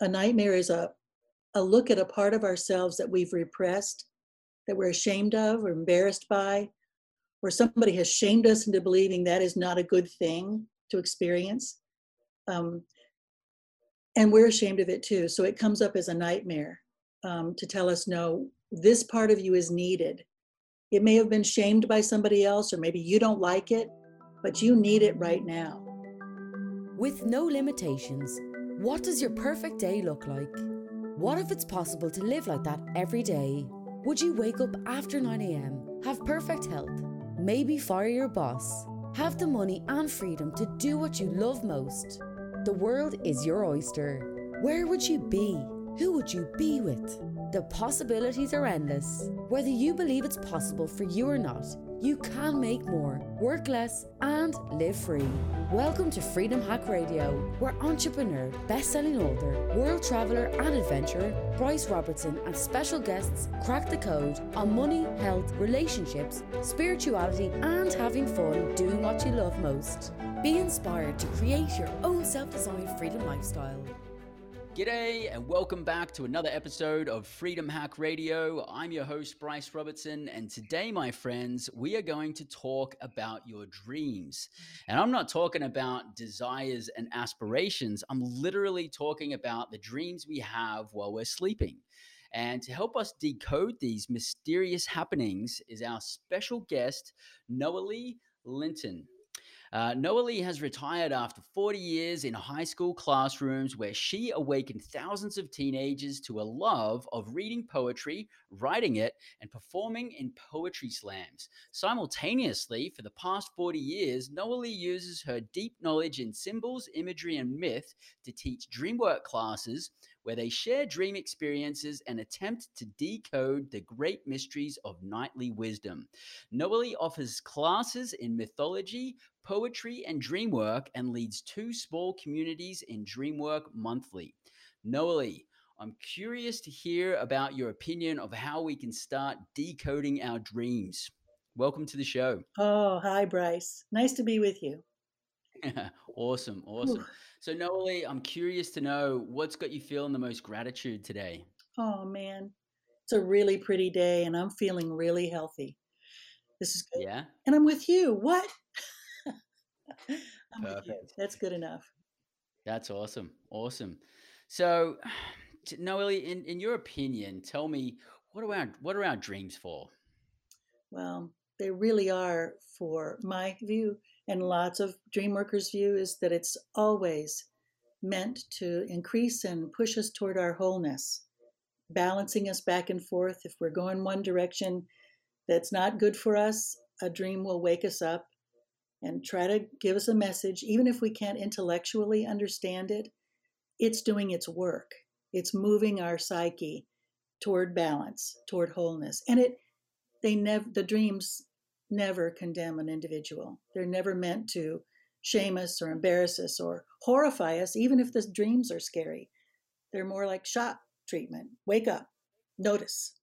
a nightmare is a, a look at a part of ourselves that we've repressed, that we're ashamed of or embarrassed by, or somebody has shamed us into believing that is not a good thing to experience. Um, and we're ashamed of it too. So it comes up as a nightmare um, to tell us, no, this part of you is needed. It may have been shamed by somebody else, or maybe you don't like it, but you need it right now. With no limitations, what does your perfect day look like? What if it's possible to live like that every day? Would you wake up after 9 a.m., have perfect health, maybe fire your boss, have the money and freedom to do what you love most? The world is your oyster. Where would you be? Who would you be with? The possibilities are endless. Whether you believe it's possible for you or not, you can make more, work less, and live free. Welcome to Freedom Hack Radio, where entrepreneur, best-selling author, world traveler, and adventurer Bryce Robertson and special guests crack the code on money, health, relationships, spirituality, and having fun doing what you love most. Be inspired to create your own self designed freedom lifestyle. G'day, and welcome back to another episode of Freedom Hack Radio. I'm your host, Bryce Robertson, and today, my friends, we are going to talk about your dreams. And I'm not talking about desires and aspirations, I'm literally talking about the dreams we have while we're sleeping. And to help us decode these mysterious happenings is our special guest, Noalie Linton. Uh, Noalie has retired after 40 years in high school classrooms where she awakened thousands of teenagers to a love of reading poetry, writing it, and performing in poetry slams. Simultaneously, for the past 40 years, Noalie uses her deep knowledge in symbols, imagery, and myth to teach dreamwork classes where they share dream experiences and attempt to decode the great mysteries of nightly wisdom. Noalie offers classes in mythology, poetry, and dreamwork and leads two small communities in Dreamwork Monthly. Noalie, I'm curious to hear about your opinion of how we can start decoding our dreams. Welcome to the show. Oh, hi, Bryce. Nice to be with you. awesome, awesome. So, Noalie, I'm curious to know what's got you feeling the most gratitude today. Oh man, it's a really pretty day, and I'm feeling really healthy. This is good. Yeah, and I'm with you. What? Perfect. That's good enough. That's awesome. Awesome. So, Noalie, in, in your opinion, tell me what are our what are our dreams for? Well, they really are, for my view, and lots of dream workers' view, is that it's always meant to increase and push us toward our wholeness, balancing us back and forth. If we're going one direction that's not good for us, a dream will wake us up and try to give us a message, even if we can't intellectually understand it. It's doing its work. It's moving our psyche toward balance, toward wholeness. And it they never the dreams never condemn an individual. They're never meant to shame us or embarrass us or horrify us, even if the dreams are scary. They're more like shock treatment. Wake up, notice.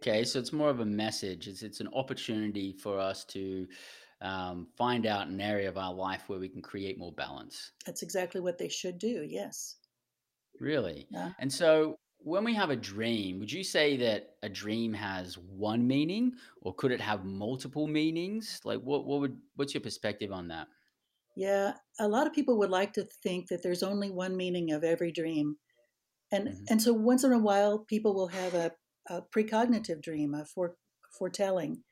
Okay, so it's more of a message. It's it's an opportunity for us to um, find out an area of our life where we can create more balance. That's exactly what they should do. Yes. Really. Yeah. And so, when we have a dream, would you say that a dream has one meaning, or could it have multiple meanings? Like, what what would what's your perspective on that? Yeah, a lot of people would like to think that there's only one meaning of every dream, and mm-hmm. and so once in a while, people will have a, a precognitive dream, a fore, foretelling,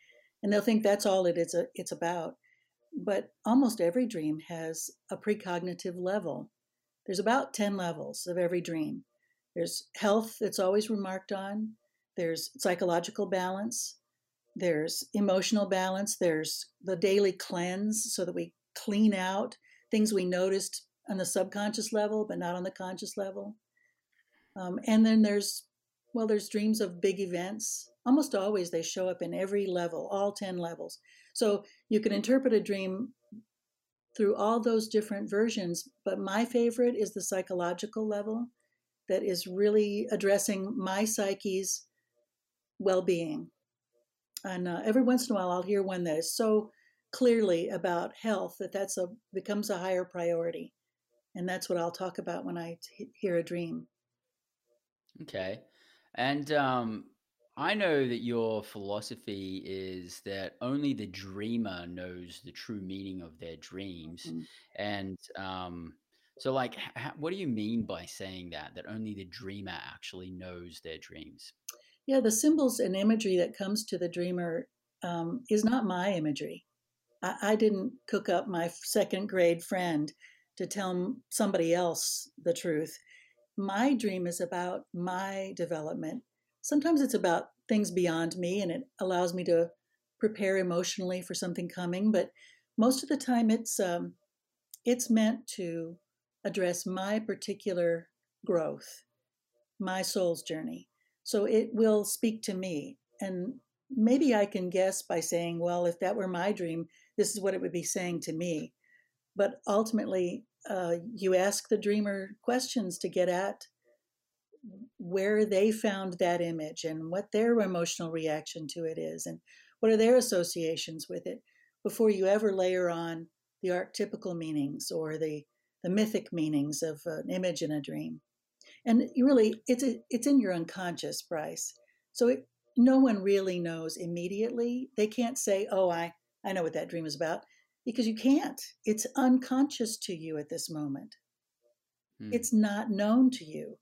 and they'll think that's all it is. A, uh, it's about, but almost every dream has a precognitive level. There's about ten levels of every dream there's health that's always remarked on, there's psychological balance, there's emotional balance, there's the daily cleanse so that we clean out things we noticed on the subconscious level but not on the conscious level. Um, and then there's, well, there's dreams of big events. Almost always they show up in every level, all 10 levels. So you can interpret a dream through all those different versions, but my favorite is the psychological level that is really addressing my psyche's well-being and uh, every once in a while i'll hear one that is so clearly about health that that's a becomes a higher priority And that's what I'll talk about when I t- hear a dream. Okay. And um, I know that your philosophy is that only the dreamer knows the true meaning of their dreams. Mm. And um, so, like, what do you mean by saying that? That only the dreamer actually knows their dreams? Yeah, the symbols and imagery that comes to the dreamer um, is not my imagery. I, I didn't cook up my second grade friend to tell somebody else the truth. My dream is about my development. Sometimes it's about things beyond me and it allows me to prepare emotionally for something coming, but most of the time it's um, it's meant to address my particular growth, my soul's journey. So it will speak to me. And maybe I can guess by saying, well, if that were my dream, this is what it would be saying to me. But ultimately, uh, you ask the dreamer questions to get at where they found that image and what their emotional reaction to it is and what are their associations with it before you ever layer on the archetypical meanings or the, the mythic meanings of an image in a dream. And really, it's, a, it's in your unconscious, Bryce. So it, no one really knows immediately. They can't say, oh, I, I know what that dream is about, because you can't. It's unconscious to you at this moment. Hmm. It's not known to you.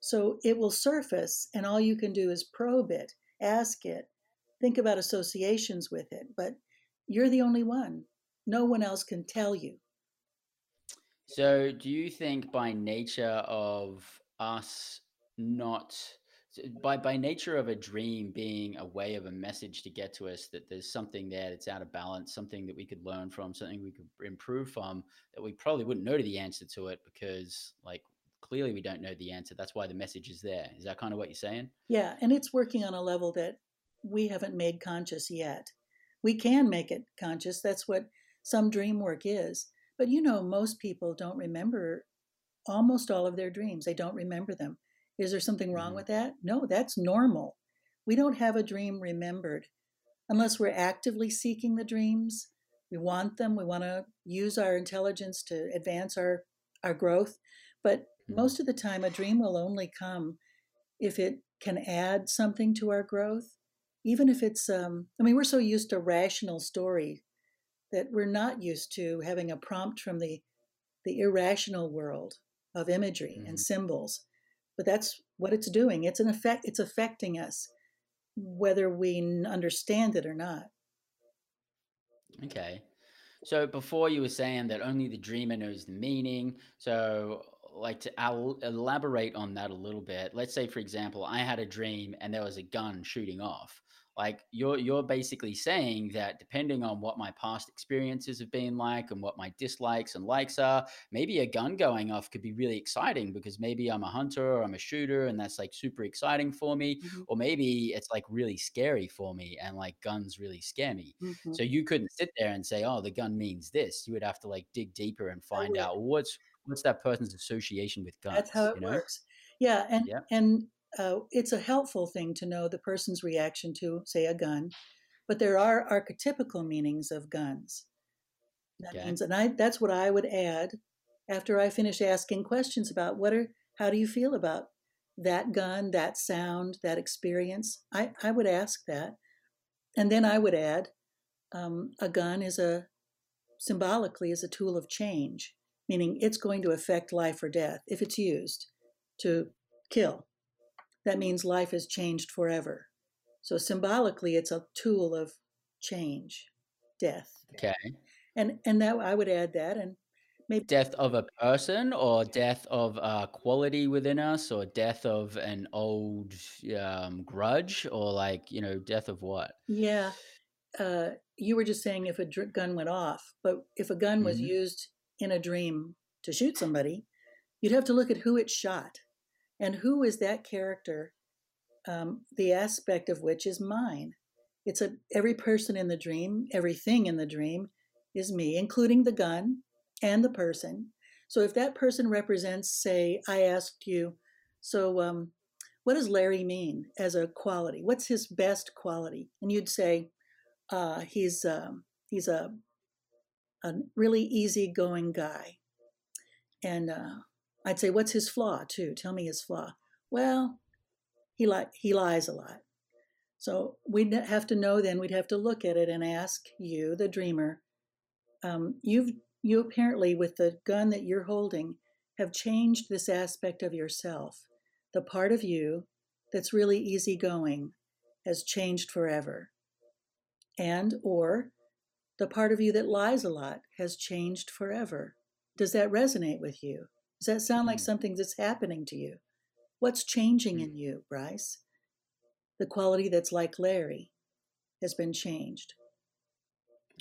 So it will surface, and all you can do is probe it, ask it, think about associations with it. But you're the only one. No one else can tell you. So, do you think by nature of us not by by nature of a dream being a way of a message to get to us that there's something there that's out of balance something that we could learn from something we could improve from that we probably wouldn't know the answer to it because like clearly we don't know the answer that's why the message is there. Is that kind of what you're saying? Yeah and it's working on a level that we haven't made conscious yet. We can make it conscious that's what some dream work is but you know most people don't remember almost all of their dreams they don't remember them is there something wrong mm-hmm. with that? No, that's normal. We don't have a dream remembered unless we're actively seeking the dreams. We want them. We want to use our intelligence to advance our, our growth. But mm-hmm. most of the time, a dream will only come if it can add something to our growth. Even if it's, um, I mean, we're so used to rational story that we're not used to having a prompt from the, the irrational world of imagery mm-hmm. and symbols but that's what it's doing. It's an effect. It's affecting us, whether we understand it or not. Okay. So before you were saying that only the dreamer knows the meaning. So like to I'll elaborate on that a little bit. Let's say, for example, I had a dream and there was a gun shooting off like you're you're basically saying that depending on what my past experiences have been like and what my dislikes and likes are maybe a gun going off could be really exciting because maybe i'm a hunter or i'm a shooter and that's like super exciting for me mm-hmm. or maybe it's like really scary for me and like guns really scare me mm-hmm. so you couldn't sit there and say oh the gun means this you would have to like dig deeper and find out what's what's that person's association with guns that's how it you know? works yeah and yeah. and uh, it's a helpful thing to know the person's reaction to, say, a gun, but there are archetypical meanings of guns. That means, and I, that's what I would add after I finish asking questions about what are, how do you feel about that gun, that sound, that experience? I, I would ask that. And then I would add, um, a gun is a, symbolically, is a tool of change, meaning it's going to affect life or death if it's used to kill that means life is changed forever. So symbolically, it's a tool of change, death. Okay. And and that I would add that and maybe death of a person or death of a quality within us or death of an old um, grudge or like you know death of what? Yeah. Uh, you were just saying if a dr- gun went off, but if a gun was mm-hmm. used in a dream to shoot somebody, you'd have to look at who it shot and who is that character um, the aspect of which is mine? It's a every person in the dream everything in the dream is me including the gun and the person. So if that person represents say i asked you so um, what does larry mean as a quality? What's his best quality? And you'd say uh, he's um, he's a a really easygoing guy. And uh, I'd say, "What's his flaw?" Too. Tell me his flaw. Well, he li- he lies a lot. So we'd have to know. Then we'd have to look at it and ask you, the dreamer. Um, you've you apparently, with the gun that you're holding, have changed this aspect of yourself. The part of you that's really easygoing has changed forever. And or the part of you that lies a lot has changed forever. Does that resonate with you? Does that sound like hmm. something that's happening to you? What's changing in hmm. you, Bryce? The quality that's like Larry has been changed.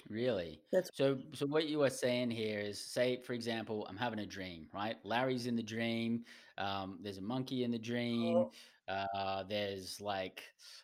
Really? That's so. So what you are saying here is, say, for example, I'm having a dream, right? Larry's in the dream. Um, there's a monkey in the dream. Oh. Uh, there's like,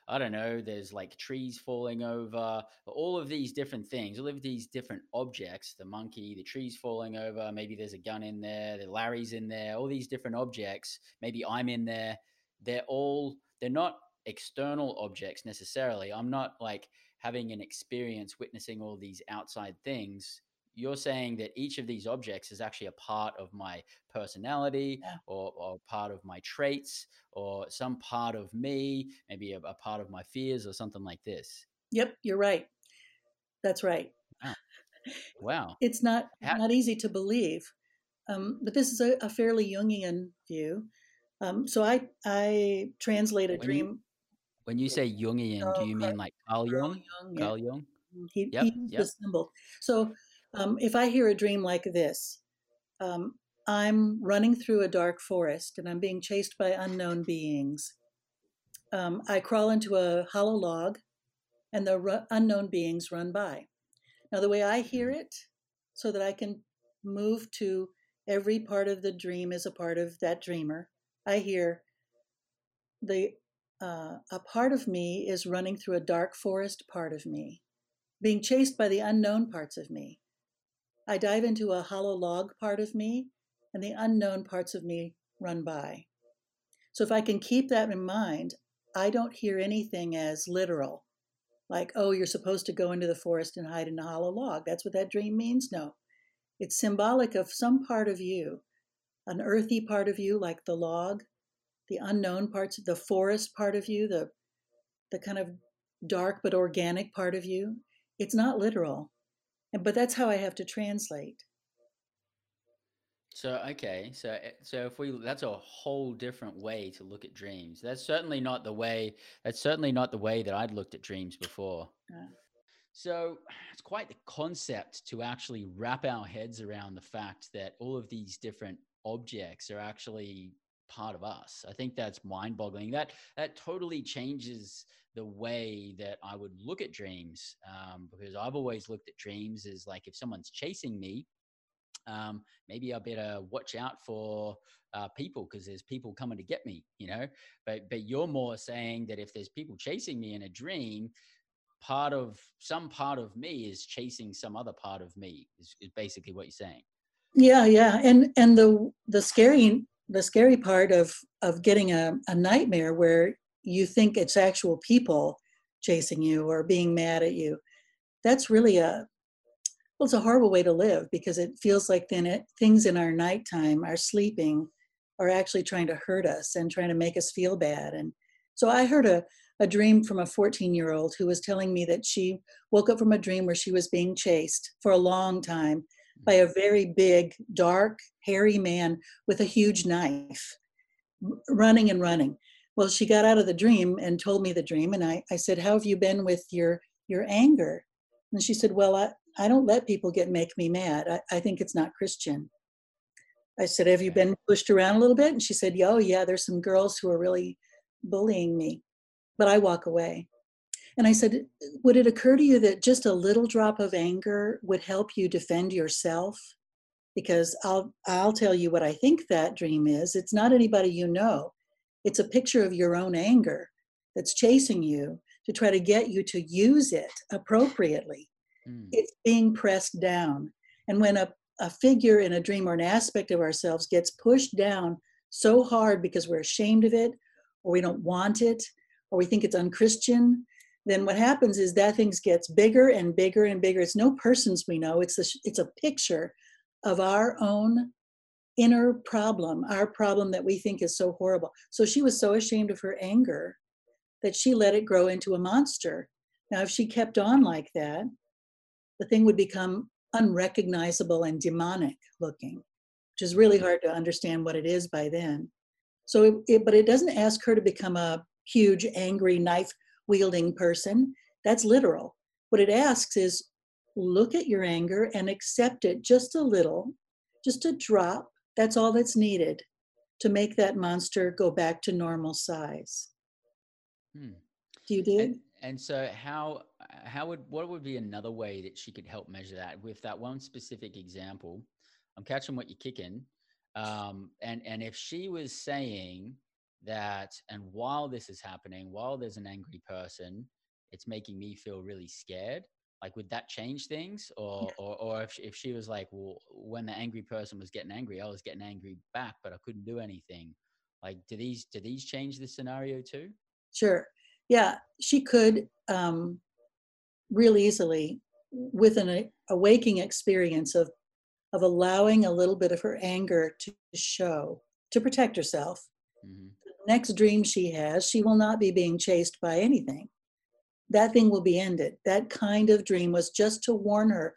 I don't know, there's like trees falling over, all of these different things, all of these different objects the monkey, the trees falling over, maybe there's a gun in there, the Larry's in there, all these different objects, maybe I'm in there. They're all, they're not external objects necessarily. I'm not like having an experience witnessing all these outside things you're saying that each of these objects is actually a part of my personality yeah. or, or, part of my traits or some part of me, maybe a, a, part of my fears or something like this. Yep, you're right. That's right. Wow. wow. It's not How- not easy to believe, um, but this is a, a fairly Jungian view. Um, so I I translate a when dream. You, when you say Jungian, do you mean like Carl Jung? Jung, Carl Jung? Mm, he, yep, he used yep. the symbol. So um, if I hear a dream like this, um, I'm running through a dark forest and I'm being chased by unknown beings. Um, I crawl into a hollow log and the ru- unknown beings run by. Now, the way I hear it, so that I can move to every part of the dream is a part of that dreamer, I hear the uh, a part of me is running through a dark forest part of me, being chased by the unknown parts of me. I dive into a hollow log part of me, and the unknown parts of me run by. So if I can keep that in mind, I don't hear anything as literal, like, oh, you're supposed to go into the forest and hide in a hollow log. That's what that dream means? No. It's symbolic of some part of you, an earthy part of you, like the log, the unknown parts, the forest part of you, the, the kind of dark but organic part of you. It's not literal but that's how I have to translate. So okay, so eh, so if we that's a whole different way to look at dreams. That's certainly not the way. That's certainly not the way that I'd looked at dreams before. Uh, so it's quite the concept to actually wrap our heads around the fact that all of these different objects are actually part of us. I think that's mind-boggling. That that totally changes the way that I would look at dreams um, because I've always looked at dreams as like if someone's chasing me, um, maybe I better watch out for uh, people because there's people coming to get me, you know. But but you're more saying that if there's people chasing me in a dream, part of some part of me is chasing some other part of me is, is basically what you're saying. Yeah, yeah, and and the the scary the scary part of of getting a, a nightmare where you think it's actual people chasing you or being mad at you that's really a well it's a horrible way to live because it feels like then it, things in our nighttime our sleeping are actually trying to hurt us and trying to make us feel bad. And so i heard a, a dream from a 14 year old who was telling me that she woke up from a dream where she was being chased for a long time by a very big dark hairy man with a huge knife running and running. Well she got out of the dream and told me the dream and i, I said how have you been with your your anger? And she said well i, I don't let people get make me mad. I, I think it's not christian. I said have you been pushed around a little bit? And she said oh yeah there's some girls who are really bullying me but i walk away and i said would it occur to you that just a little drop of anger would help you defend yourself because i'll i'll tell you what i think that dream is it's not anybody you know it's a picture of your own anger that's chasing you to try to get you to use it appropriately. Mm. It's being pressed down. And when a, a figure in a dream or an aspect of ourselves gets pushed down so hard because we're ashamed of it, or we don't want it, or we think it's unchristian, then what happens is that thing gets bigger and bigger and bigger. It's no persons we know. It's a, it's a picture of our own inner problem, our problem that we think is so horrible. So she was so ashamed of her anger that she let it grow into a monster. Now, if she kept on like that, the thing would become unrecognizable and demonic looking, which is really hard to understand what it is by then. So, it, it, but it doesn't ask her to become a huge, angry, knife wielding person. That's literal. What it asks is look at your anger and accept it just a little, just a drop. That's all that's needed to make that monster go back to normal size. Hmm. Do you dig? And, and so, how how would what would be another way that she could help measure that with that one specific example? I'm catching what you're kicking, um, and and if she was saying that, and while this is happening, while there's an angry person, it's making me feel really scared like would that change things? Or or, or if, if she was like well when the angry person was getting angry i was getting angry back but i couldn't do anything. Like do these do these change the scenario too? Sure. Yeah she could um real easily with an awakening experience of of allowing a little bit of her anger to show to protect herself. Mm-hmm. Next dream she has she will not be being chased by anything that thing will be ended. That kind of dream was just to warn her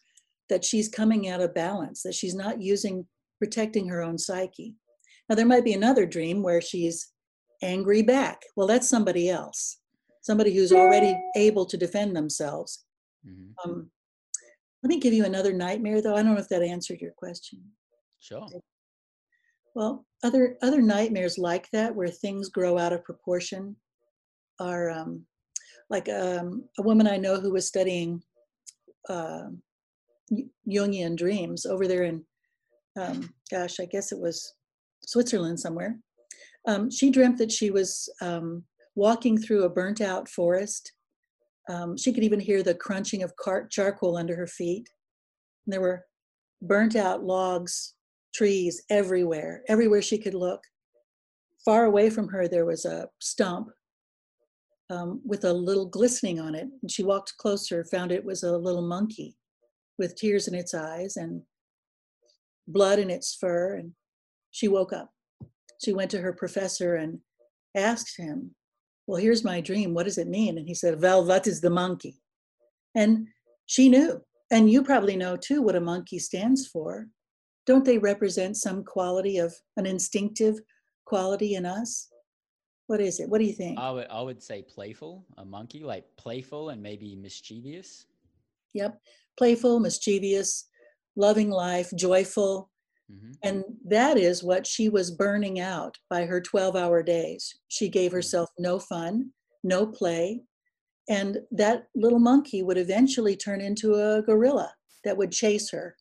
that she's coming out of balance, that she's not using, protecting her own psyche. Now, there might be another dream where she's angry back. Well, that's somebody else, somebody who's already able to defend themselves. Mm-hmm. Um, let me give you another nightmare, though. I don't know if that answered your question. Sure. Well, other other nightmares like that, where things grow out of proportion, are um, like um, a woman I know who was studying uh, Jungian dreams over there in, um, gosh, I guess it was Switzerland somewhere. Um, she dreamt that she was um, walking through a burnt out forest. She could even hear the crunching of car- charcoal under her feet. And there were burnt out logs, trees everywhere, everywhere she could look. Far away from her, there was a stump um, with a little glistening on it. And she walked closer, found it was a little monkey with tears in its eyes and blood in its fur. And she woke up. She went to her professor and asked him, Well, here's my dream. What does it mean? And he said, Well, that is the monkey. And she knew. And you probably know too what a monkey stands for. Don't they represent some quality of an instinctive quality in us? What is it? What do you think? I would I would say playful, a monkey, like playful and maybe mischievous. Yep. Playful, mischievous, loving life, joyful. Mm-hmm. And that is what she was burning out by her 12 hour days. She gave mm-hmm. herself no fun, no play. And that little monkey would eventually turn into a gorilla that would chase her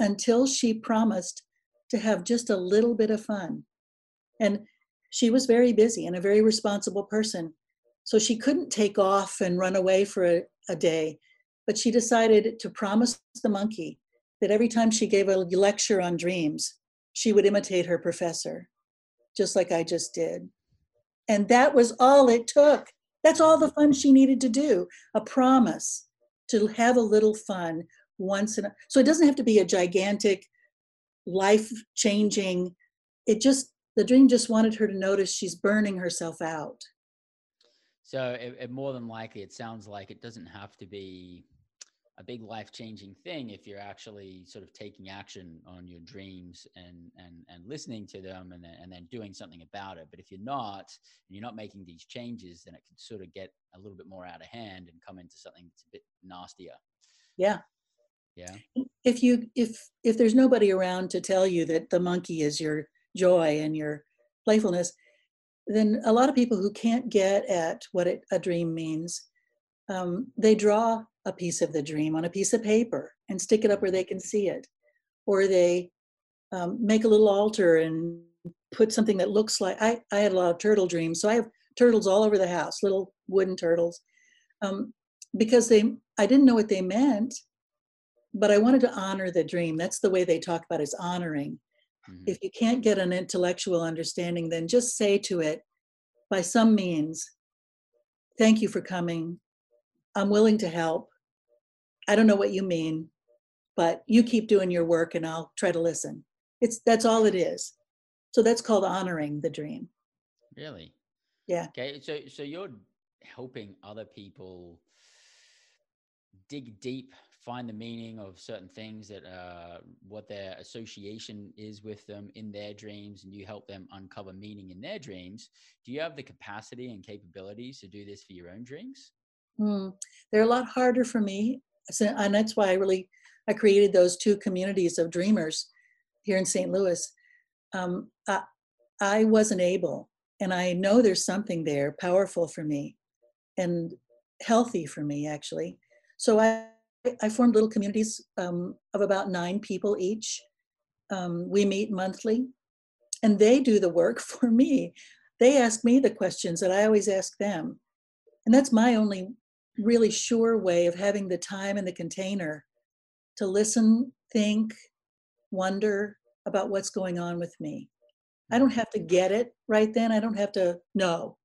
until she promised to have just a little bit of fun. And she was very busy and a very responsible person. So she couldn't take off and run away for a, a day, but she decided to promise the monkey that every time she gave a lecture on dreams, she would imitate her professor, just like I just did. And that was all it took. That's all the fun she needed to do a promise to have a little fun once in a, so it doesn't have to be a gigantic life changing it just the dream just wanted her to notice she's burning herself out. So it, it more than likely, it sounds like it doesn't have to be a big life changing thing if you're actually sort of taking action on your dreams and and and listening to them and then, and then doing something about it. But if you're not and you're not making these changes then it can sort of get a little bit more out of hand and come into something that's a bit nastier. Yeah yeah if you if if there's nobody around to tell you that the monkey is your joy and your playfulness, then a lot of people who can't get at what it, a dream means, um, they draw a piece of the dream on a piece of paper and stick it up where they can see it. Or they um, make a little altar and put something that looks like I, I had a lot of turtle dreams. So I have turtles all over the house, little wooden turtles. Um, because they I didn't know what they meant, but I wanted to honor the dream. That's the way they talk about it, is honoring. Mm-hmm. If you can't get an intellectual understanding, then just say to it, by some means, thank you for coming. I'm willing to help. I don't know what you mean, but you keep doing your work and I'll try to listen. It's that's all it is. So that's called honoring the dream. Really? Yeah. Okay. So so you're helping other people dig deep, find the meaning of certain things that uh, what their association is with them in their dreams, and you help them uncover meaning in their dreams. Do you have the capacity and capabilities to do this for your own dreams? Mm, they're a lot harder for me, and that's why I really I created those two communities of dreamers here in St. Louis. Um, I, I wasn't able, and I know there's something there powerful for me and healthy for me actually. So I I formed little communities um, of about nine people each. Um, we meet monthly, and they do the work for me. They ask me the questions that I always ask them, and that's my only really sure way of having the time and the container to listen, think, wonder about what's going on with me. I don't have to get it right then. I don't have to know.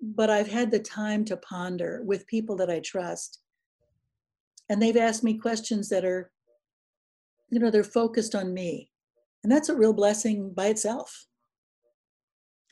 But I've had the time to ponder with people that I trust. And they've asked me questions that are, you know, they're focused on me. And that's a real blessing by itself.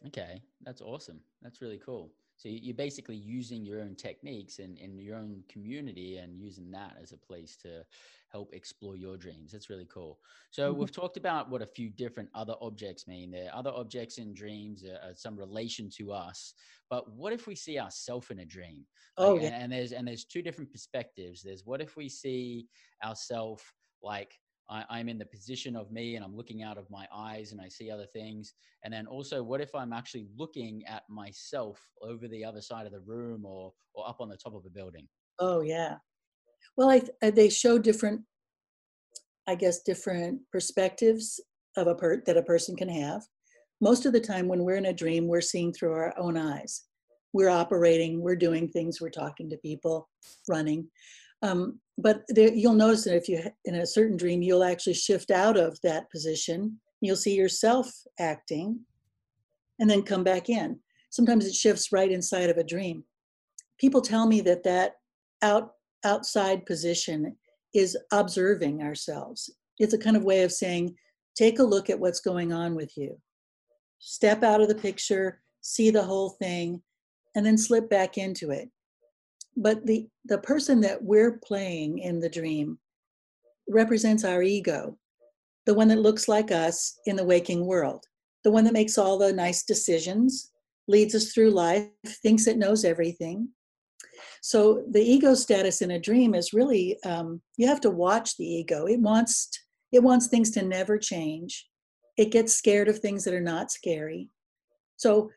Okay, that's awesome. That's really cool. So you're basically using your own techniques in, in your own community and using that as a place to help explore your dreams. That's really cool. So mm-hmm. we've talked about what a few different other objects mean. There are other objects in dreams, uh, some relation to us. But what if we see ourselves in a dream? Oh, like, yeah. and, and there's and there's two different perspectives. There's what if we see ourselves like I, am in the position of me and I'm looking out of my eyes and I see other things. And then also, what if I'm actually looking at myself over the other side of the room or, or up on the top of a building? Oh, yeah. Well, I, uh, they show different, I guess, different perspectives of a per that a person can have. Most of the time, when we're in a dream, we're seeing through our own eyes. We're operating, we're doing things, we're talking to people, running. Um, but there, you'll notice that if you in a certain dream, you'll actually shift out of that position. You'll see yourself acting, and then come back in. Sometimes it shifts right inside of a dream. People tell me that that out outside position is observing ourselves. It's a kind of way of saying, take a look at what's going on with you. Step out of the picture, see the whole thing, and then slip back into it but the the person that we're playing in the dream represents our ego the one that looks like us in the waking world the one that makes all the nice decisions leads us through life thinks it knows everything so the ego status in a dream is really um, you have to watch the ego. It wants it wants things to never change. It gets scared of things that are not scary. So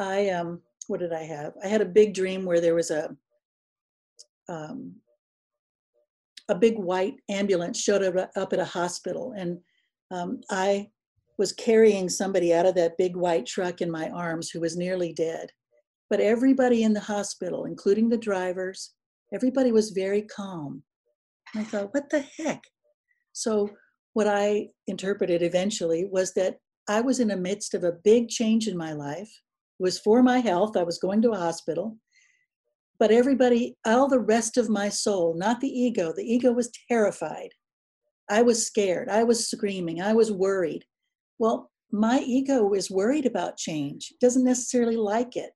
i um what did i have? I had a big dream where there was a um, a big white ambulance showed up at a hospital, and um, I was carrying somebody out of that big white truck in my arms who was nearly dead. But everybody in the hospital, including the drivers, everybody was very calm. And I thought, what the heck? So, what I interpreted eventually was that I was in the midst of a big change in my life. It was for my health. I was going to a hospital but everybody, all the rest of my soul, not the ego, the ego was terrified. I was scared. I was screaming. I was worried. Well, my ego is worried about change, doesn't necessarily like it.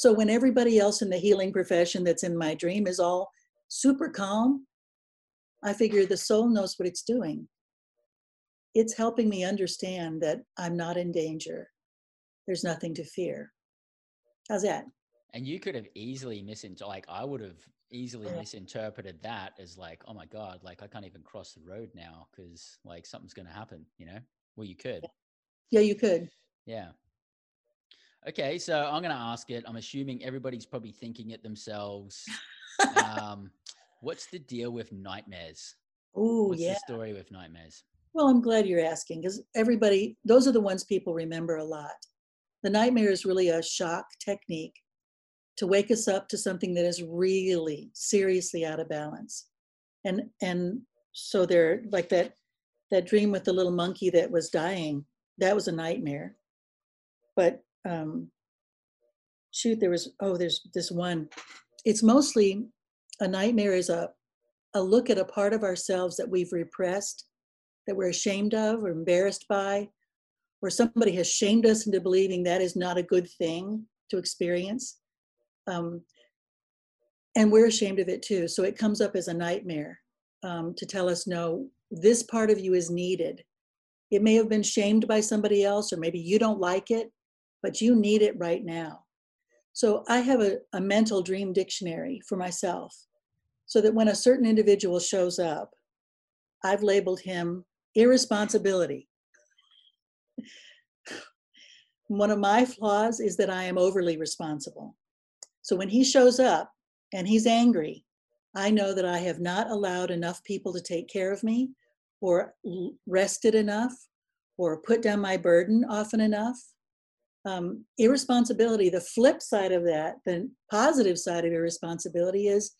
So when everybody else in the healing profession that's in my dream is all super calm, I figure the soul knows what it's doing. It's helping me understand that I'm not in danger. There's nothing to fear. How's that? And you could have easily misinterpreted, like I would have easily yeah. misinterpreted that as like, oh my God, like I can't even cross the road now because like something's going to happen, you know? Well, you could. Yeah, you could. Yeah. Okay, so I'm going to ask it. I'm assuming everybody's probably thinking it themselves. um, what's the deal with nightmares? Oh, yeah. the story with nightmares? Well, I'm glad you're asking because everybody, those are the ones people remember a lot. The nightmare is really a shock technique to wake us up to something that is really seriously out of balance and and so they're like that that dream with the little monkey that was dying that was a nightmare but um shoot there was oh there's this one it's mostly a nightmare is a a look at a part of ourselves that we've repressed that we're ashamed of or embarrassed by, or somebody has shamed us into believing that is not a good thing to experience. Um, and we're ashamed of it too. So it comes up as a nightmare um, to tell us, no, this part of you is needed. It may have been shamed by somebody else, or maybe you don't like it, but you need it right now. So I have a, a mental dream dictionary for myself so that when a certain individual shows up, I've labeled him irresponsibility. One of my flaws is that I am overly responsible. So when he shows up and he's angry, I know that I have not allowed enough people to take care of me or rested enough or put down my burden often enough. Um, irresponsibility, the flip side of that, the positive side of irresponsibility is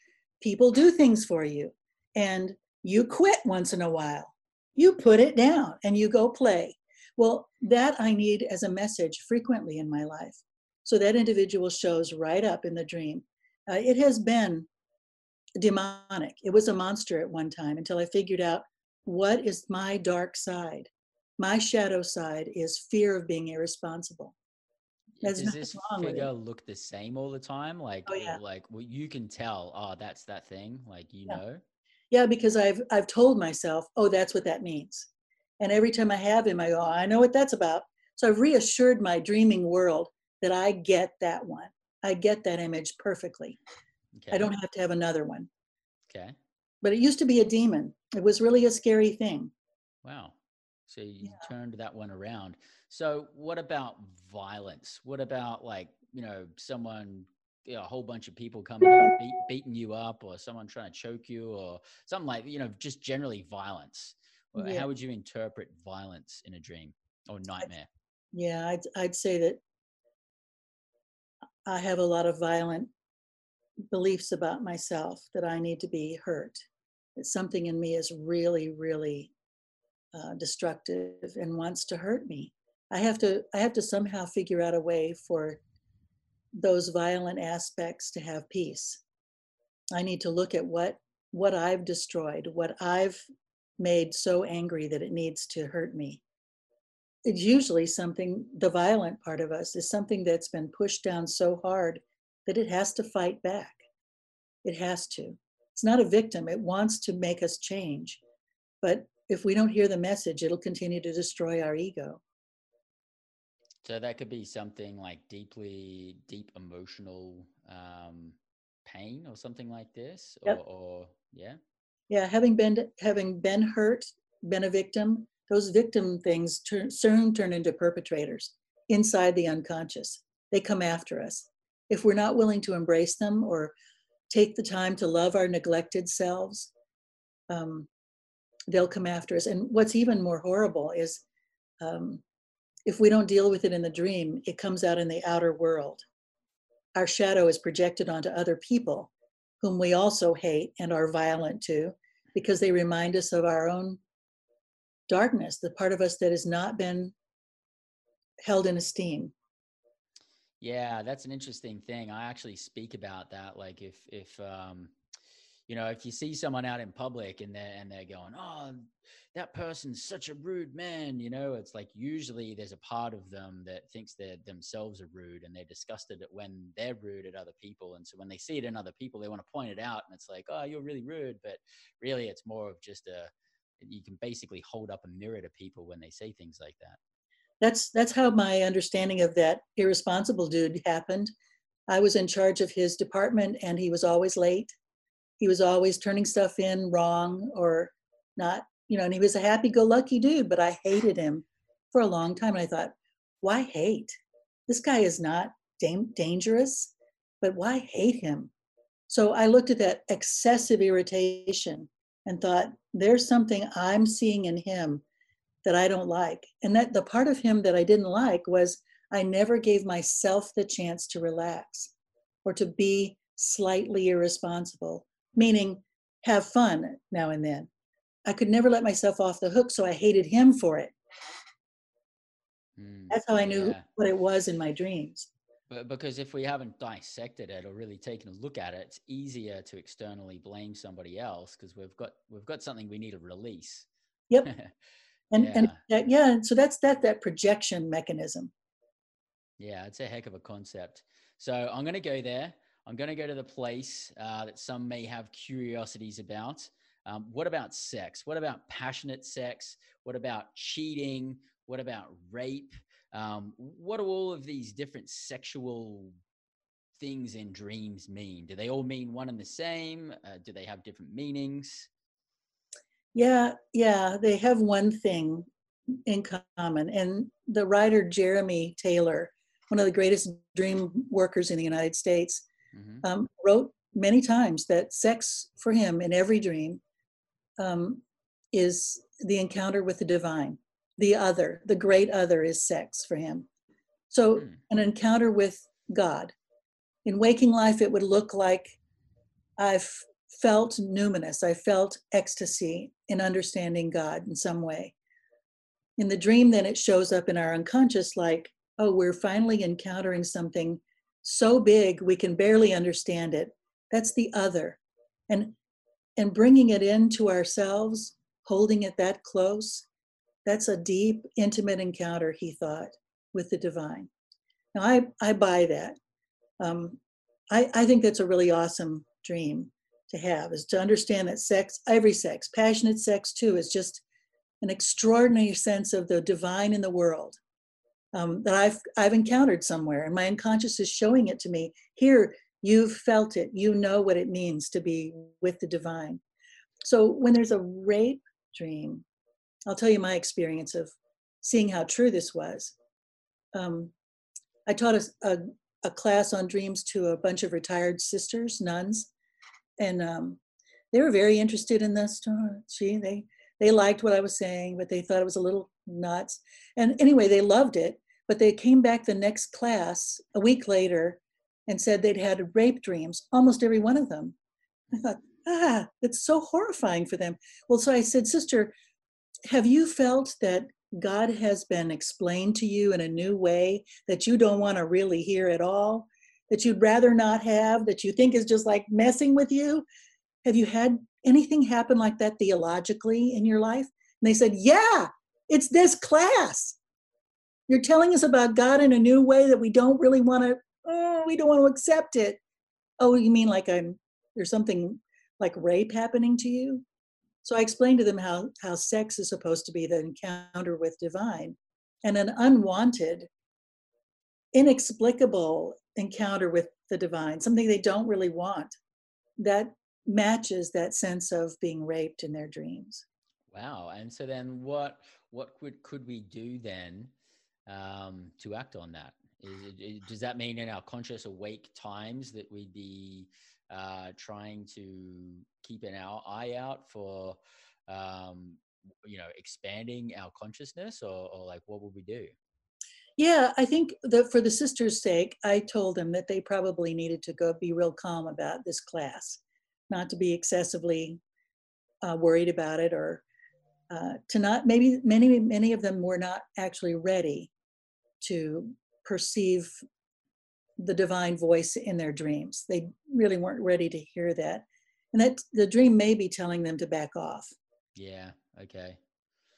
people do things for you and you quit once in a while. You put it down and you go play. Well, that I need as a message frequently in my life. So that individual shows right up in the dream. Uh, it has been demonic. It was a monster at one time until I figured out what is my dark side. My shadow side is fear of being irresponsible. There's Does this figure look the same all the time? Like, oh, yeah. like well, you can tell, oh, that's that thing. Like, you yeah. know. Yeah, because I've I've told myself, oh, that's what that means, and every time I have him, I go, oh, I know what that's about. So I've reassured my dreaming world that I get that one. I get that image perfectly. Okay. I don't have to have another one. Okay. But it used to be a demon. It was really a scary thing. Wow. So you yeah. turned that one around. So what about violence? What about like, you know, someone you know, a whole bunch of people coming and beat, beating you up or someone trying to choke you or something like you know just generally violence yeah. how would you interpret violence in a dream or nightmare yeah I'd, I'd say that i have a lot of violent beliefs about myself that i need to be hurt that something in me is really really uh, destructive and wants to hurt me i have to i have to somehow figure out a way for those violent aspects to have peace. I need to look at what what i've destroyed what i've made so angry that it needs to hurt me. It's usually something the violent part of us is something that's been pushed down so hard that it has to fight back. It has to. It's not a victim. It wants to make us change. But if we don't hear the message it'll continue to destroy our ego so that could be something like deeply deep emotional um, pain or something like this, or, or yeah. Yeah, having been having been hurt, been a victim, those victim things turn, soon turn into perpetrators inside the unconscious. They come after us. If we're not willing to embrace them or take the time to love our neglected selves, um, they'll come after us. And what's even more horrible is um, if we don't deal with it in the dream, it comes out in the outer world. Our shadow is projected onto other people whom we also hate and are violent to because they remind us of our own darkness, the part of us that has not been held in esteem. Yeah, that's an interesting thing. I actually speak about that. Like if if um you know, if you see someone out in public and they're and they're going, "Oh, that person's such a rude man," you know, it's like usually there's a part of them that thinks they themselves are rude and they're disgusted at when they're rude at other people, and so when they see it in other people, they want to point it out, and it's like, "Oh, you're really rude," but really, it's more of just a you can basically hold up a mirror to people when they say things like that. That's that's how my understanding of that irresponsible dude happened. I was in charge of his department, and he was always late he was always turning stuff in wrong or not, you know, and he was a happy go lucky dude, but I hated him for a long time. And I thought, why hate? This guy is not da- dangerous, but why hate him? So I looked at that excessive irritation and thought, there's something I'm seeing in him that I don't like. And that the part of him that I didn't like was I never gave myself the chance to relax or to be slightly irresponsible meaning have fun now and then. I could never let myself off the hook, so I hated him for it. Mm, That's how I knew yeah. what it was in my dreams. But because if we haven't dissected it or really taken a look at it, it's easier to externally blame somebody else because we've got we've got something we need to release. Yep. and yeah. and that, yeah, so that's that that projection mechanism. Yeah, it's a heck of a concept. So I'm going to go there. I'm going to go to the place uh, that some may have curiosities about. Um, what about sex? What about passionate sex? What about cheating? What about rape? Um, what do all of these different sexual things and dreams mean? Do they all mean one and the same? Uh, do they have different meanings? Yeah, yeah, they have one thing in common. And the writer Jeremy Taylor, one of the greatest dream workers in the United States, mm-hmm. um, wrote many times that sex for him in every dream um, is the encounter with the divine. The other, the great other, is sex for him. So, mm. an encounter with God. In waking life, it would look like I've felt numinous, I felt ecstasy in understanding God in some way. In the dream, then it shows up in our unconscious like, oh, we're finally encountering something so big we can barely understand it. That's the other. And and bringing it into ourselves, holding it that close, that's a deep, intimate encounter, he thought, with the divine. Now, I, I buy that. Um, I, I think that's a really awesome dream to have, is to understand that sex, every sex, passionate sex too, is just an extraordinary sense of the divine in the world um, that I've I've encountered somewhere, and my unconscious is showing it to me. Here, you've felt it. You know what it means to be with the divine. So when there's a rape dream, I'll tell you my experience of seeing how true this was. Um, I taught a, a, a, class on dreams to a bunch of retired sisters, nuns, and um, they were very interested in this. She, they, they liked what I was saying, but they thought it was a little nuts. And anyway, they loved it. But they came back the next class a week later and said they'd had rape dreams, almost every one of them. I thought, ah, that's so horrifying for them. Well, so I said, Sister, have you felt that God has been explained to you in a new way that you don't want to really hear at all, that you'd rather not have, that you think is just like messing with you? Have you had anything happen like that theologically in your life? And they said, Yeah, it's this class. You're telling us about God in a new way that we don't really want to, mm, oh, we don't want to accept it. Oh, you mean like I'm, there's something like rape happening to you? So I explained to them how, how sex is supposed to be the encounter with divine and an unwanted, inexplicable encounter with the divine, something they don't really want. That matches that sense of being raped in their dreams. Wow. And so then what what could could we do then um, to act on that? Is it, does that mean in our conscious awake times that we'd be uh, trying to keep an eye out for um, you know expanding our consciousness or, or like what would we do yeah i think that for the sisters sake i told them that they probably needed to go be real calm about this class not to be excessively uh, worried about it or uh, to not maybe many many of them were not actually ready to perceive the divine voice in their dreams. They really weren't ready to hear that. And that the dream may be telling them to back off. Yeah okay.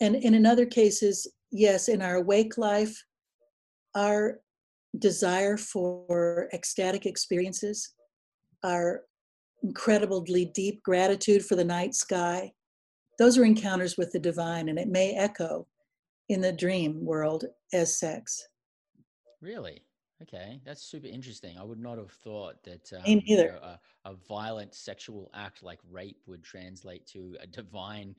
And, and in other cases yes in our awake life our desire for ecstatic experiences our incredibly deep gratitude for the night sky. Those are encounters with the divine, and it may echo in the dream world as sex. Really? Okay, that's super interesting. I would not have thought that um. You know, a, a, violent sexual act like rape would translate to a divine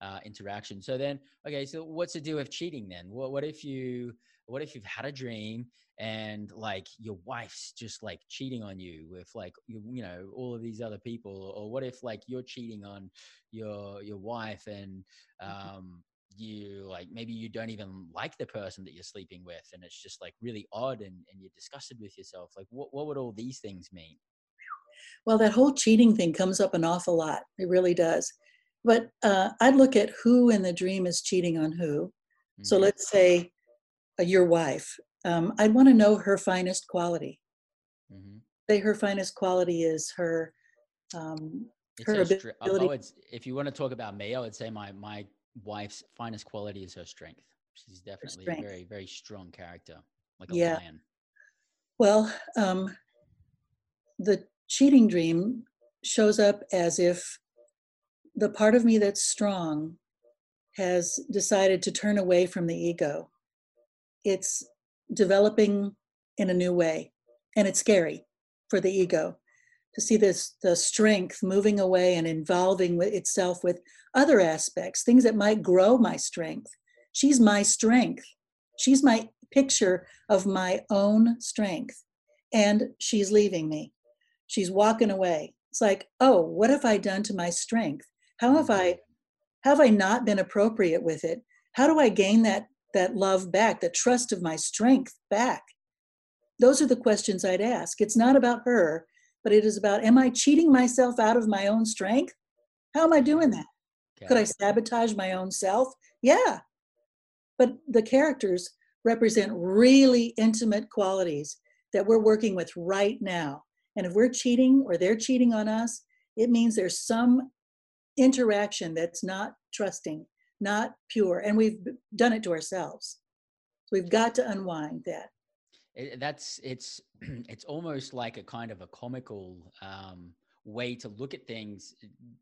uh, interaction. So then, okay, so what's the deal with cheating then? What, what if you, what if you've had a dream and like your wife's just like cheating on you with like you, you know all of these other people, or what if like you're cheating on your your wife and mm-hmm. um you like maybe you don't even like the person that you're sleeping with and it's just like really odd and, and you're disgusted with yourself? Like what, what would all these things mean? Well that whole cheating thing comes up an awful lot. It really does. But uh, i'd look at who in the dream is cheating on who. Mm-hmm. so let's say your wife um, i'd want to know her finest quality mm-hmm. say her finest quality is her um, her ability. if you want to talk about me, I would say my my wife's finest quality is her strength. She's definitely a very, very strong character, like a yeah. lion. Well, um, the cheating dream shows up as if the part of me that's strong has decided to turn away from the ego. It's developing in a new way, and it's scary for the ego to see this the strength moving away and involving itself with other aspects, things that might grow my strength. She's my strength. She's my picture of my own strength. And she's leaving me. She's walking away. It's like, oh, what have I done to my strength? How have I have I not been appropriate with it? How do I gain that that love back, that trust of my strength back? Those are the questions I'd ask. It's not about her, but it is about am I cheating myself out of my own strength? How am I doing that? Okay. Could I sabotage my own self? Yeah. But the characters represent really intimate qualities that we're working with right now. And if we're cheating or they're cheating on us, it means there's some interaction that's not trusting, not pure. And we've done it to ourselves. So we've got to unwind that. It, that's it's it's almost like a kind of a comical um, way to look at things,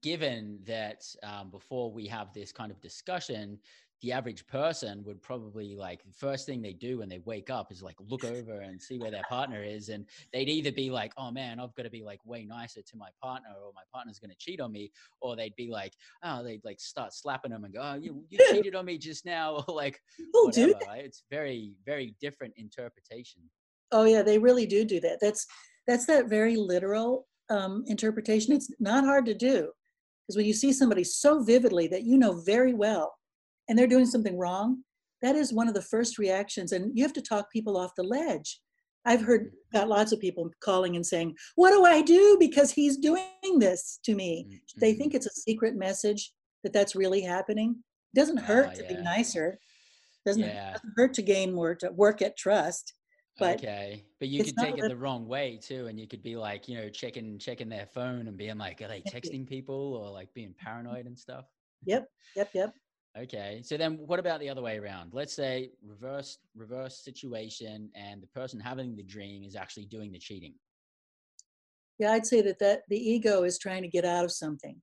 given that um, before we have this kind of discussion, the average person would probably like the first thing they do when they wake up is like look over and see where their partner is and they'd either be like oh man i've got to be like way nicer to my partner or my partner's going to cheat on me or they'd be like oh they'd like start slapping them and go oh you, you cheated on me just now or like whatever, right? it's very very different interpretation. Oh yeah they really do do that. That's that's that very literal um, interpretation. It's not hard to do because when you see somebody so vividly that you know very well and they're doing something wrong, that is one of the first reactions. And you have to talk people off the ledge. I've heard mm-hmm. got lots of people calling and saying, What do I do? Because he's doing this to me. Mm-hmm. They think it's a secret message that that's really happening. It doesn't hurt to yeah. be nicer. Doesn't, yeah. doesn't hurt to gain more to work at trust. But okay, but you could take it the wrong way too, and you could be like, you know, checking checking their phone and being like, are they texting people or like being paranoid and stuff? Yep, yep, yep. Okay. So then what about the other way around? Let's say reverse reverse situation and the person having the dream is actually doing the cheating. Yeah, I'd say that that the ego is trying to get out of something.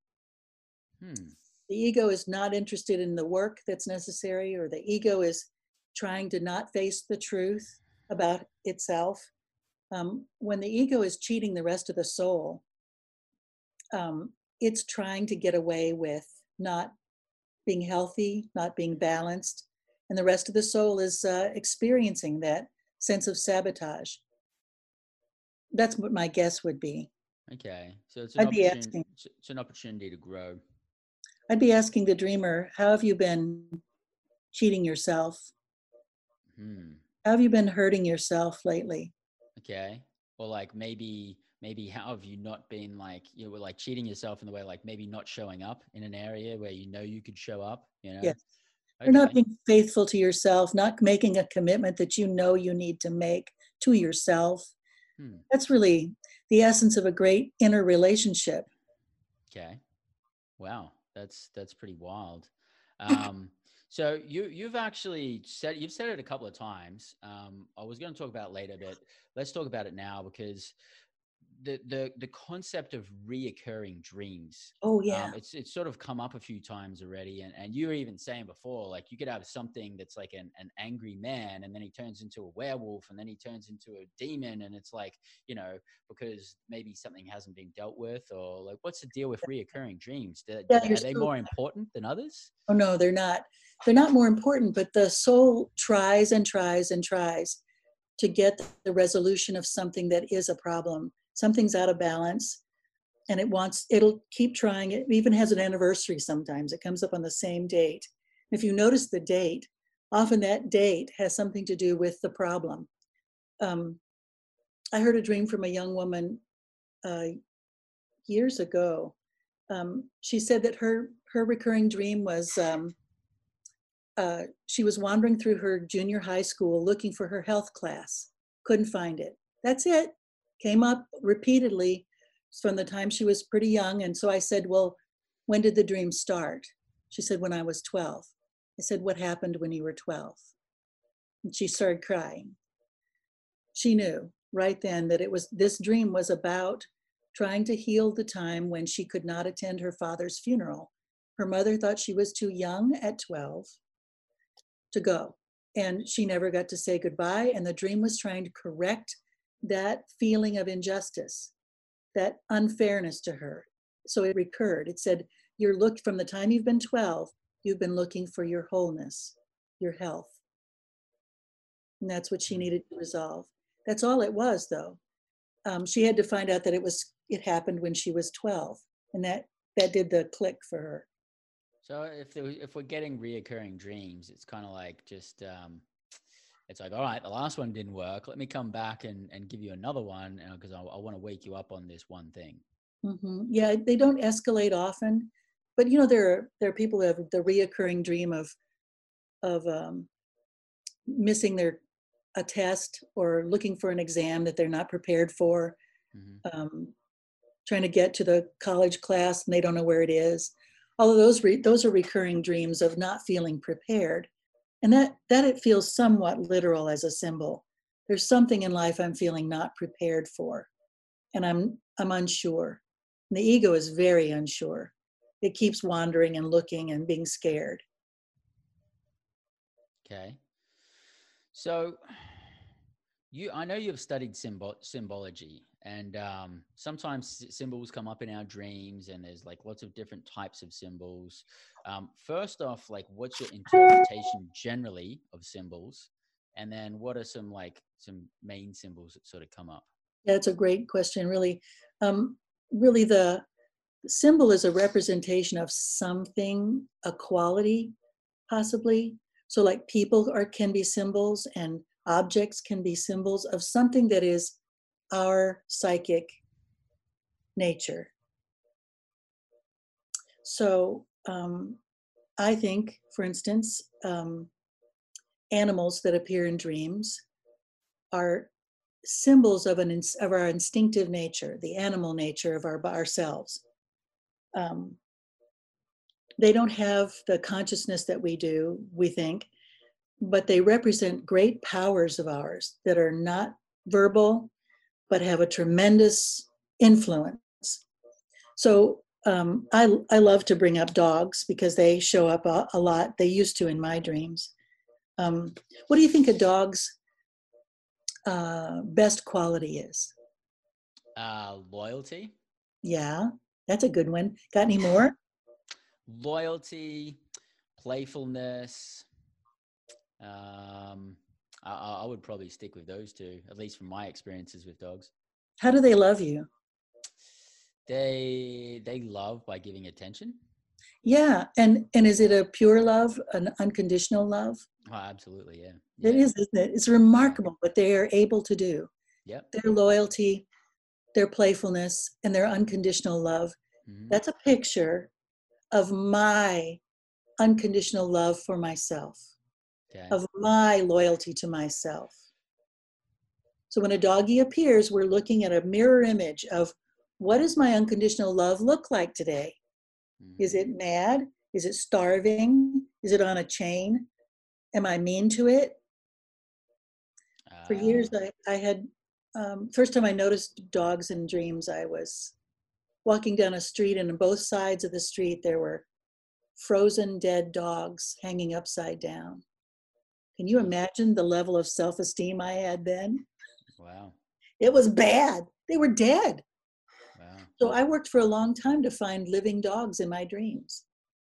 Hmm. The ego is not interested in the work that's necessary or the ego is trying to not face the truth about itself. Um, when the ego is cheating the rest of the soul, um, it's trying to get away with not being healthy, not being balanced, and the rest of the soul is uh, experiencing that sense of sabotage. That's what my guess would be. Okay, so it's an, I'd be asking, it's an opportunity to grow. I'd be asking the dreamer, how have you been cheating yourself? Hmm. How have you been hurting yourself lately? Okay, well, like maybe maybe how have you not been like you were like cheating yourself in the way like maybe not showing up in an area where you know you could show up you know? Yes okay. you're not being faithful to yourself not making a commitment that you know you need to make to yourself. Hmm. that's really the essence of a great inner relationship. Okay. Wow. That's that's pretty wild. Um so you you've actually said you've said it a couple of times. Um i was going to talk about later but let's talk about it now because the the the concept of reoccurring dreams. Oh yeah, um, it's it's sort of come up a few times already, and and you were even saying before, like you could have something that's like an an angry man, and then he turns into a werewolf, and then he turns into a demon, and it's like you know because maybe something hasn't been dealt with, or like what's the deal with reoccurring dreams? Do, yeah, are they more important than others? Oh no, they're not. They're not more important, but the soul tries and tries and tries to get the resolution of something that is a problem something's out of balance and it wants it'll keep trying. It even has an anniversary sometimes. It comes up on the same date. If you notice the date often that date has something to do with the problem. Um, i heard a dream from a young woman uh, years ago. Um, she said that her her recurring dream was um, uh, she was wandering through her junior high school looking for her health class. Couldn't find it. That's it came up repeatedly from the time she was pretty young. And so I said, Well, when did the dream start? She said, When I was 12. I said, What happened when you were 12? And she started crying. She knew right then that it was this dream was about trying to heal the time when she could not attend her father's funeral. Her mother thought she was too young at 12 to go, and she never got to say goodbye. And the dream was trying to correct that feeling of injustice, that unfairness to her. So it recurred. It said, You're looked from the time you've been 12, you've been looking for your wholeness, your health. And that's what she mm. needed to resolve. That's all it was, though. Um, she had to find out that it was it happened when she was 12, and that that did the click for her. So if there, if we're getting reoccurring dreams, it's kind of like just um, it's like all right, the last one didn't work. Let me come back and and give you another one because I, I want to wake you up on this one thing. Mm-hmm. Yeah, they don't escalate often, but you know there are there are people who have the reoccurring dream of of um, missing their a test or looking for an exam that they're not prepared for, mm-hmm. um, trying to get to the college class and they don't know where it is. All of those re- those are recurring dreams of not feeling prepared, and that that it feels somewhat literal as a symbol. There's something in life I'm feeling not prepared for, and I'm I'm unsure. And the ego is very unsure. It keeps wandering and looking and being scared. Okay. So you, I know you've studied symbol, symbology, and um, sometimes symbols come up in our dreams, and there's like lots of different types of symbols. Um, first off, like, what's your interpretation generally of symbols, and then what are some like some main symbols that sort of come up? Yeah, that's a great question. Really, um, really, the symbol is a representation of something, a quality, possibly. So, like people are can be symbols, and objects can be symbols of something that is our psychic nature. So um, I think, for instance, um, animals that appear in dreams are symbols of an of our instinctive nature, the animal nature of our ourselves. Um, they don't have the consciousness that we do. We think but they represent great powers of ours that are not verbal, but have a tremendous influence. So um, I, I love to bring up dogs because they show up a, a lot. They used to in my dreams. Um, what do you think a dog's uh, best quality is? Uh, loyalty. Yeah, that's a good one. Got any more? Loyalty, playfulness, um, I, I would probably stick with those two, at least from my experiences with dogs. How do they love you? They they love by giving attention. Yeah, and and is it a pure love, an unconditional love? Oh, absolutely, yeah. yeah. It is, isn't it? It's remarkable what they are able to do. Yeah. Their loyalty, their playfulness, and their unconditional love. Mm-hmm. That's a picture of my unconditional love for myself okay. of my loyalty to myself. So when a doggy appears, we're looking at a mirror image of what does my unconditional love look like today? Mm-hmm. Is it mad? Is it starving? Is it on a chain? Am I mean to it? Uh, For years, ah. I, I had, um, first time I noticed dogs in dreams, I was walking down a street, and on both sides of the street, there were frozen dead dogs hanging upside down. Can you imagine the level of self esteem I had then? Wow. It was bad. They were dead. Wow. So I worked for a long time to find living dogs in my dreams.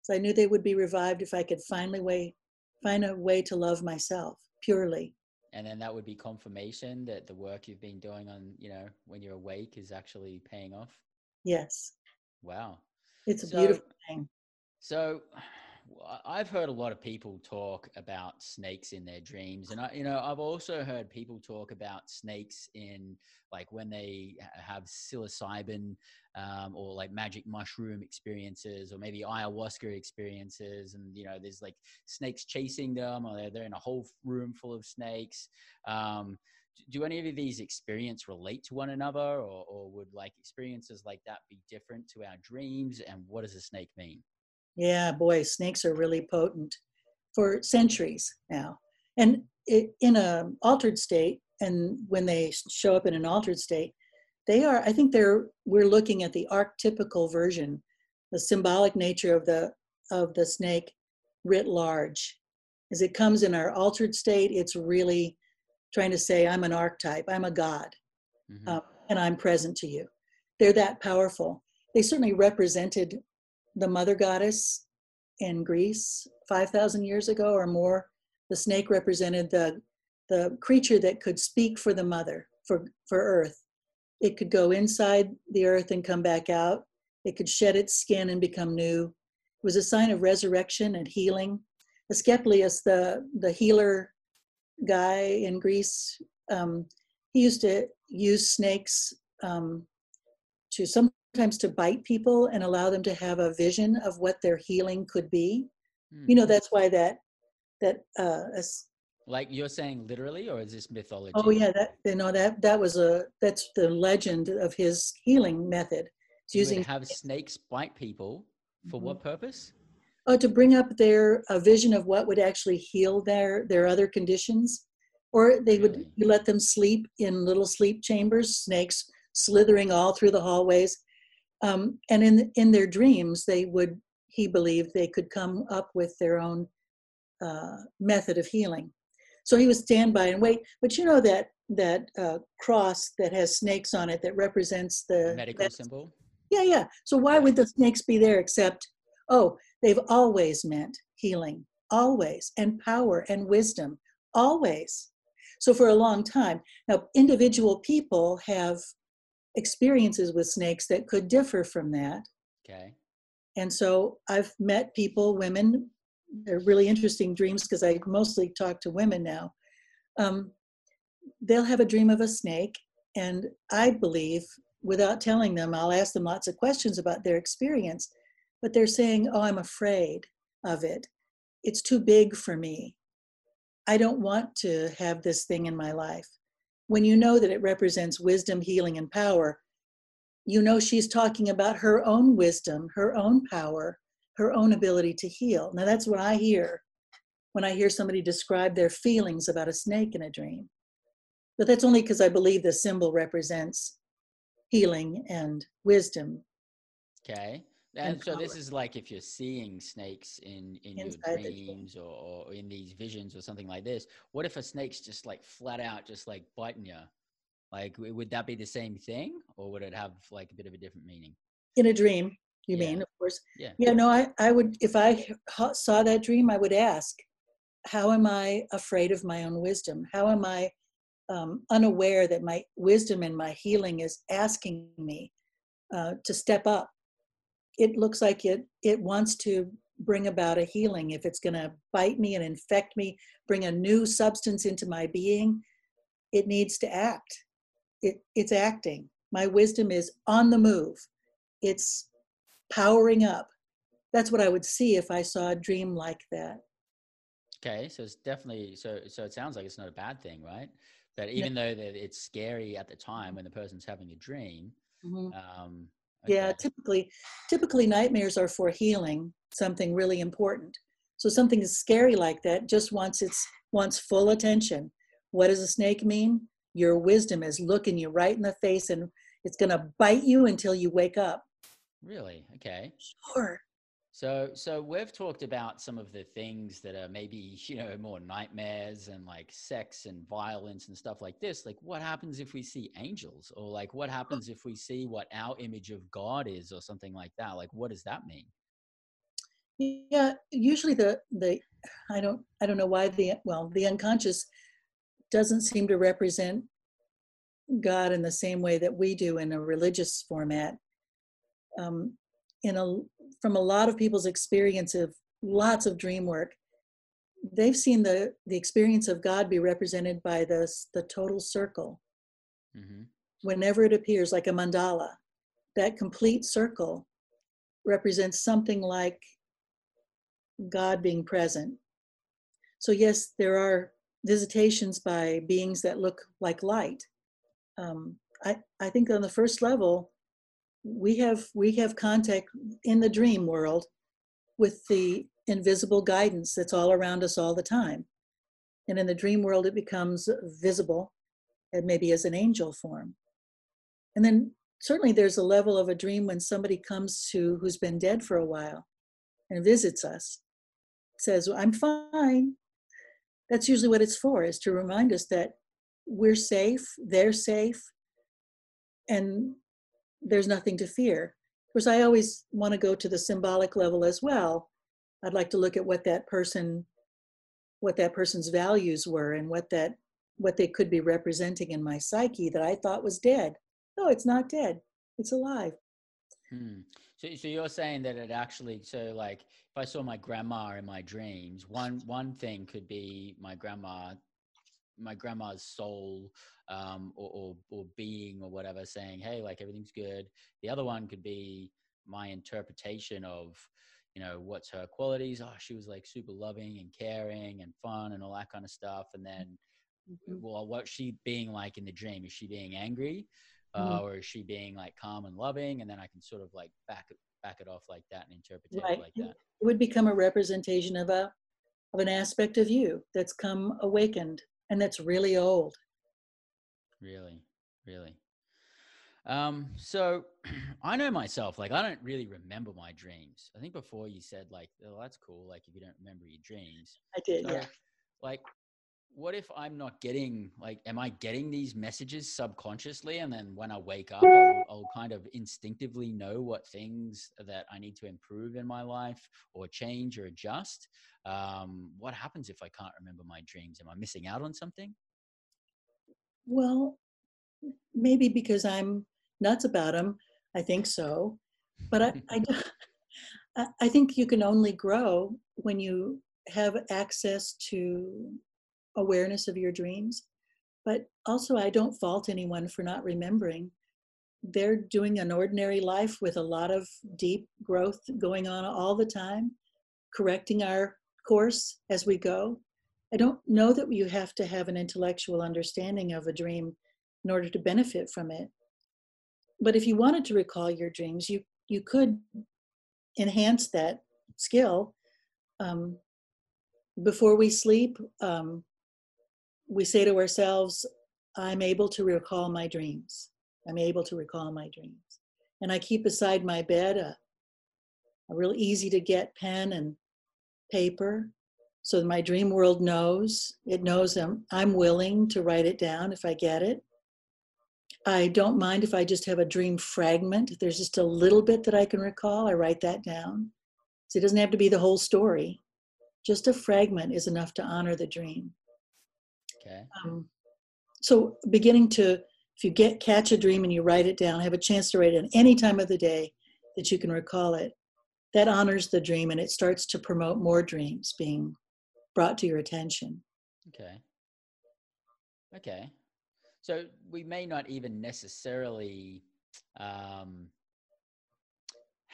So I knew they would be revived if I could finally way, find a way to love myself purely. And then that would be confirmation that the work you've been doing on, you know, when you're awake is actually paying off. Yes. Wow. It's a so, beautiful thing. So I've heard a lot of people talk about snakes in their dreams, and I, you know, I've also heard people talk about snakes in like when they have psilocybin um, or like magic mushroom experiences, or maybe ayahuasca experiences, and you know, there's like snakes chasing them, or they're, they're in a whole room full of snakes. Um, do any of these experiences relate to one another, or, or would like experiences like that be different to our dreams? And what does a snake mean? Yeah, boy, snakes are really potent for centuries now. And it, in an altered state, and when they show up in an altered state, they are. I think they're. We're looking at the archetypical version, the symbolic nature of the of the snake writ large. As it comes in our altered state, it's really trying to say, "I'm an archetype. I'm a god, mm-hmm. uh, and I'm present to you." They're that powerful. They certainly represented the mother goddess in Greece 5,000 years ago or more. The snake represented the, the creature that could speak for the mother, for, for earth. It could go inside the earth and come back out. It could shed its skin and become new. It was a sign of resurrection and healing. Asclepius, the, the healer guy in Greece, um, he used to use snakes um, to some sometimes to bite people and allow them to have a vision of what their healing could be. Mm. You know, that's why that that uh like you're saying literally or is this mythology oh yeah that you know that that was a that's the legend of his healing method it's using have snakes bite people for mm-hmm. what purpose oh to bring up their a vision of what would actually heal their their other conditions or they really? would let them sleep in little sleep chambers snakes slithering all through the hallways um, and in in their dreams, they would he believed they could come up with their own uh, method of healing. So he would stand by and wait. But you know that that uh, cross that has snakes on it that represents the medical symbol. Yeah, yeah. So why would the snakes be there except, oh, they've always meant healing, always, and power and wisdom, always. So for a long time. Now, individual people have experiences with snakes that could differ from that. Okay. And so I've met people, women, they're really interesting dreams because I mostly talk to women now. Um, they'll have a dream of a snake, and I believe, without telling them, I'll ask them lots of questions about their experience, but they're saying, Oh, I'm afraid of it. It's too big for me. I don't want to have this thing in my life when you know that it represents wisdom, healing, and power, you know she's talking about her own wisdom, her own power, her own ability to heal. Now, that's what I hear when I hear somebody describe their feelings about a snake in a dream. But that's only because I believe the symbol represents healing and wisdom. Okay. And, and so this is like if you're seeing snakes in in Inside your dreams or, or in these visions or something like this. What if a snake's just like flat out just like biting you? Like would that be the same thing, or would it have like a bit of a different meaning? In a dream, you yeah. mean? Of course. Yeah. Yeah. No, I I would if I saw that dream, I would ask, how am I afraid of my own wisdom? How am I um, unaware that my wisdom and my healing is asking me uh, to step up it looks like it it wants to bring about a healing. If it's going to bite me and infect me bring a new substance into my being it needs to act. It, it's acting. My wisdom is on the move. It's powering up. That's what i would see if i saw a dream like that. Okay so it's definitely so so it sounds like it's not a bad thing right? That even yeah. though that it's scary at the time when the person's having a dream mm-hmm. um, Okay. Yeah, typically, typically nightmares are for healing something really important. So something is scary like that just wants its wants full attention. What does a snake mean? Your wisdom is looking you right in the face and it's going to bite you until you wake up. Really? Okay. Sure. So, so we've talked about some of the things that are maybe you know more nightmares and like sex and violence and stuff like this. Like, what happens if we see angels, or like what happens if we see what our image of God is, or something like that? Like, what does that mean? Yeah, usually the the I don't I don't know why the well the unconscious doesn't seem to represent God in the same way that we do in a religious format. Um, in a from a lot of people's experience of lots of dream work they've seen the the experience of god be represented by this the total circle. Mm-hmm. whenever it appears like a mandala that complete circle represents something like god being present. So yes there are visitations by beings that look like light. Um, I, I think on the first level we have we have contact in the dream world with the invisible guidance that's all around us all the time. And in the dream world, it becomes visible, and maybe as an angel form. And then certainly there's a level of a dream when somebody comes to who's been dead for a while and visits us, says, I'm fine. That's usually what it's for, is to remind us that we're safe, they're safe, and there's nothing to fear. Of course, I always want to go to the symbolic level as well. I'd like to look at what that person, what that person's values were, and what that, what they could be representing in my psyche that I thought was dead. No, it's not dead. It's alive. Hmm. So, so you're saying that it actually, so like, if I saw my grandma in my dreams, one one thing could be my grandma my grandma's soul um, or, or, or being or whatever saying hey like everything's good the other one could be my interpretation of you know what's her qualities oh she was like super loving and caring and fun and all that kind of stuff and then mm-hmm. well what's she being like in the dream is she being angry uh, mm-hmm. or is she being like calm and loving and then i can sort of like back it back it off like that and interpret right. it like that it would become a representation of a of an aspect of you that's come awakened and that's really old. Really, really. Um, so I know myself, like I don't really remember my dreams. I think before you said like, oh, that's cool. Like if you don't remember your dreams. I did, so, yeah. Like, what if I'm not getting like, am I getting these messages subconsciously? And then when I wake up, I'll, I'll kind of instinctively know what things that I need to improve in my life or change or adjust. Um, what happens if I can't remember my dreams? Am I missing out on something? Well, maybe because I'm nuts about them. I think so, but I, I, I think you can only grow when you have access to awareness of your dreams. But also, I don't fault anyone for not remembering. They're doing an ordinary life with a lot of deep growth going on all the time, correcting our course as we go. I don't know that you have to have an intellectual understanding of a dream in order to benefit from it. But if you wanted to recall your dreams, you you could enhance that skill. Um, before we sleep, um, we say to ourselves, "I'm able to recall my dreams. I'm able to recall my dreams." And I keep beside my bed a, a real easy to get pen and paper so my dream world knows. It knows I'm, I'm willing to write it down if i get it. I don't mind if i just have a dream fragment. If there's just a little bit that i can recall i write that down. So it doesn't have to be the whole story. Just a fragment is enough to honor the dream okay um, so beginning to if you get catch a dream and you write it down have a chance to write it down any time of the day that you can recall it that honors the dream and it starts to promote more dreams being brought to your attention. Okay. Okay. So we may not even necessarily um,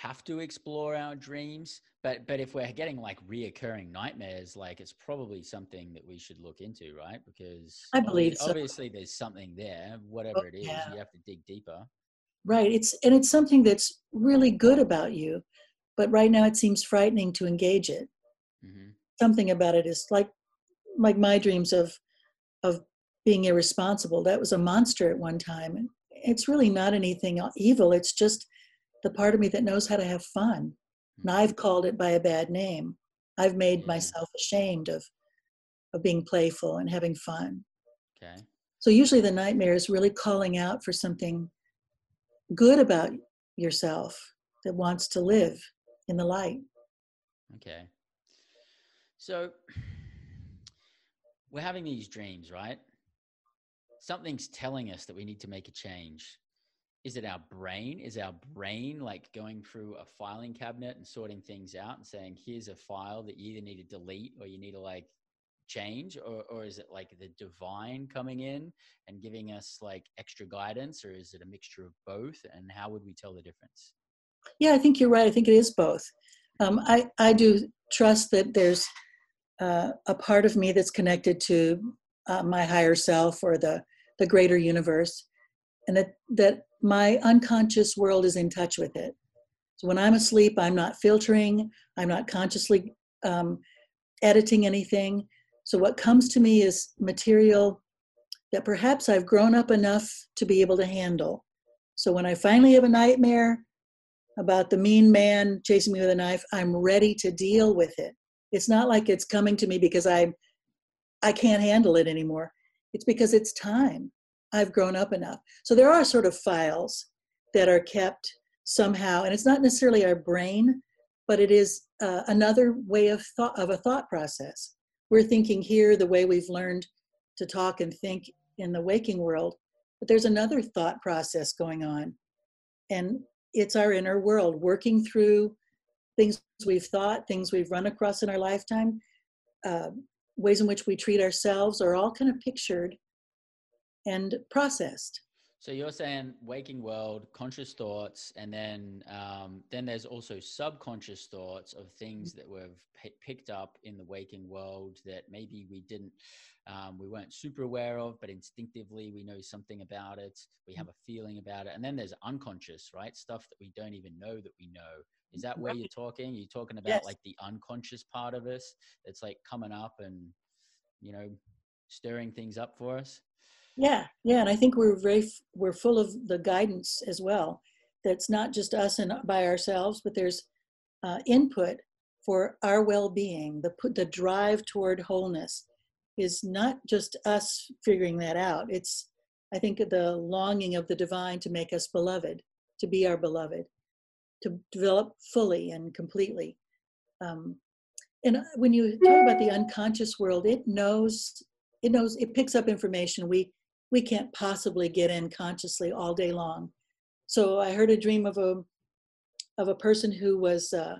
have to explore our dreams, but but if we're getting like reoccurring nightmares, like it's probably something that we should look into, right? Because I believe obviously, so. obviously there's something there, whatever oh, it is, yeah. you have to dig deeper. Right. It's and it's something that's really good about you but right now it seems frightening to engage it mm-hmm. something about it is like like my dreams of of being irresponsible that was a monster at one time it's really not anything evil it's just the part of me that knows how to have fun mm-hmm. and i've called it by a bad name i've made mm-hmm. myself ashamed of of being playful and having fun okay so usually the nightmare is really calling out for something good about yourself that wants to live in the light. Okay. So we're having these dreams, right? Something's telling us that we need to make a change. Is it our brain? Is our brain like going through a filing cabinet and sorting things out and saying, here's a file that you either need to delete or you need to like change? Or, or is it like the divine coming in and giving us like extra guidance? Or is it a mixture of both? And how would we tell the difference? Yeah, I think you're right. I think it is both. Um, I, I do trust that there's uh, a part of me that's connected to uh, my higher self or the, the greater universe, and that, that my unconscious world is in touch with it. So when I'm asleep, I'm not filtering, I'm not consciously um, editing anything. So what comes to me is material that perhaps I've grown up enough to be able to handle. So when I finally have a nightmare about the mean man chasing me with a knife, I'm ready to deal with it. It's not like it's coming to me because I I can't handle it anymore. It's because it's time. I've grown up enough. So there are sort of files that are kept somehow, and it's not necessarily our brain, but it is uh, another way of thought of a thought process. We're thinking here the way we've learned to talk and think in the waking world, but there's another thought process going on, and it's our inner world working through things we've thought, things we've run across in our lifetime, uh, ways in which we treat ourselves are all kind of pictured and processed. So you're saying waking world, conscious thoughts, and then um, then there's also subconscious thoughts of things that we've p- picked up in the waking world that maybe we didn't, um, we weren't super aware of, but instinctively we know something about it. We have a feeling about it, and then there's unconscious, right? Stuff that we don't even know that we know. Is that where you're talking? You're talking about yes. like the unconscious part of us that's like coming up and you know stirring things up for us. Yeah, yeah, and I think we're very we're full of the guidance as well. That's not just us and by ourselves, but there's uh, input for our well-being. The the drive toward wholeness is not just us figuring that out. It's I think the longing of the divine to make us beloved, to be our beloved, to develop fully and completely. Um, and when you talk about the unconscious world, it knows it knows it picks up information we we can't possibly get in consciously all day long. So I heard a dream of a of a person who was uh,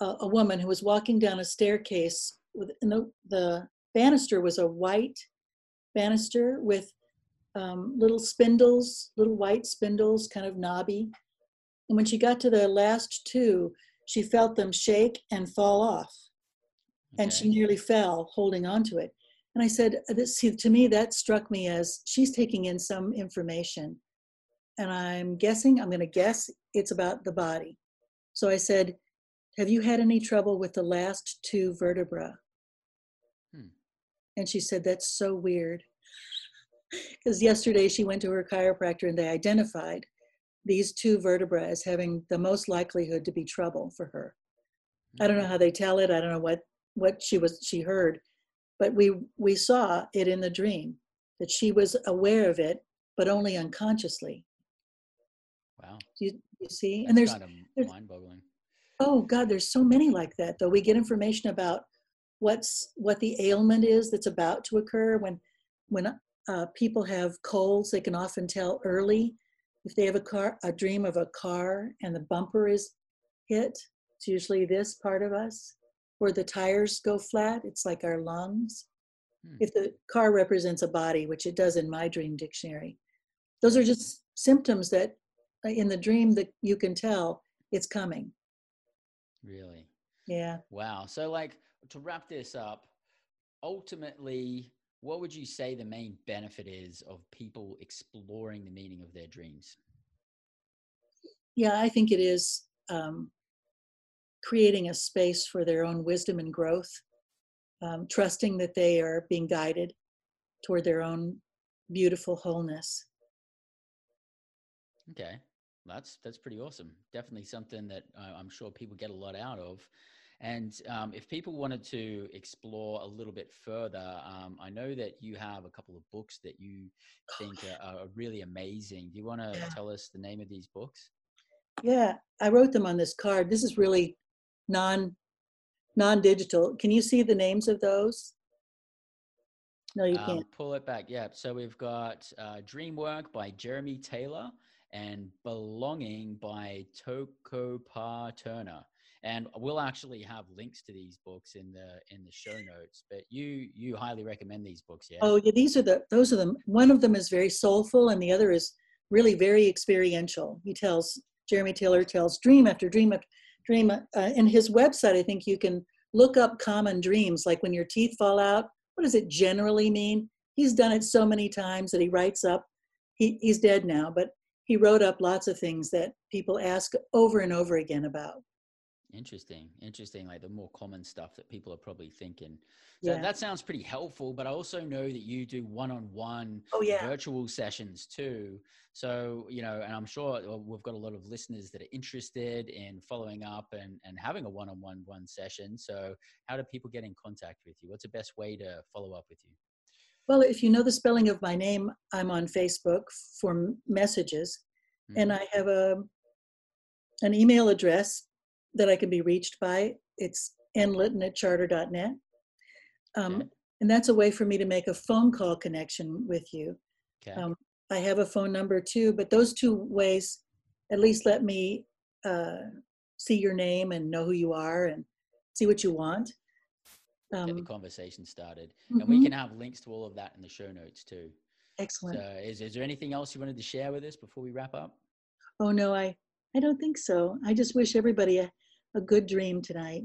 a, a, woman who was walking down a staircase with the, the banister was a white banister with um, little spindles, little white spindles, kind of knobby. And when she got to the last two, she felt them shake and fall off. Okay. And she nearly fell holding on to it. And I said, uh, this, to me, that struck me as she's taking in some information. And I'm guessing, I'm going to guess it's about the body. So I said, Have you had any trouble with the last two vertebra? Hmm. And she said, That's so weird. Because yesterday she went to her chiropractor and they identified these two vertebrae as having the most likelihood to be trouble for her. I don't know hmm. how they tell it. I don't know what what she was she heard, but we we saw it in the dream that she was aware of it but only unconsciously. Wow. You, you see? That's and there's, there's mind-boggling. Oh god there's so many like that though. We get information about what's what the ailment is that's about to occur when when uh, people have colds they can often tell early if they have a car a dream of a car and the bumper is hit. It's usually this part of us where the tires go flat, it's like our lungs. Hmm. If the car represents a body, which it does in my dream dictionary, those are just symptoms that uh, in the dream that you can tell it's coming. Really? Yeah. Wow. So, like, to wrap this up, ultimately, what would you say the main benefit is of people exploring the meaning of their dreams? Yeah, I think it is um, creating a space for their own wisdom and growth, um, trusting that they are being guided toward their own beautiful wholeness. Okay, that's that's pretty awesome. Definitely something that uh, I'm sure people get a lot out of. And um, if people wanted to explore a little bit further, um, I know that you have a couple of books that you think are, are really amazing. Do you want to yeah. tell us the name of these books? Yeah, I wrote them on this card. This is really non non-digital. Can you see the names of those? No, you um, can't. Pull it back. Yeah. So we've got uh, Dreamwork by Jeremy Taylor and Belonging by Toko Pa Turner. And we'll actually have links to these books in the in the show notes. But you you highly recommend these books, yeah? Oh yeah, these are the those are the one of them is very soulful and the other is really very experiential. He tells Jeremy Taylor tells dream after dream after dream. Uh, in his website, I think you can look up common dreams, like when your teeth fall out. What does it generally mean? He's done it so many times that he writes up. He, he's dead now, but he wrote up lots of things that people ask over and over again about. Interesting, interesting. Like the more common stuff that people are probably thinking. So yeah. that sounds pretty helpful. But I also know that you do one-on-one oh, yeah. virtual sessions too. So you know, and I'm sure we've got a lot of listeners that are interested in following up and and having a one-on-one one session. So how do people get in contact with you? What's the best way to follow up with you? Well, if you know the spelling of my name, I'm on Facebook for messages, mm-hmm. and I have a an email address that I can be reached by. It's nlitton at charter.net. Um, okay. And that's a way for me to make a phone call connection with you. Okay. Um, I have a phone number too, but those two ways at least let me uh, see your name and know who you are and see what you want. Um, Get the conversation started. Mm-hmm. And we mm-hmm. can have links to all of that in the show notes too. Excellent. So is, is there anything else you wanted to share with us before we wrap up? Oh, no, I, I don't think so. I just wish everybody a, a good dream tonight.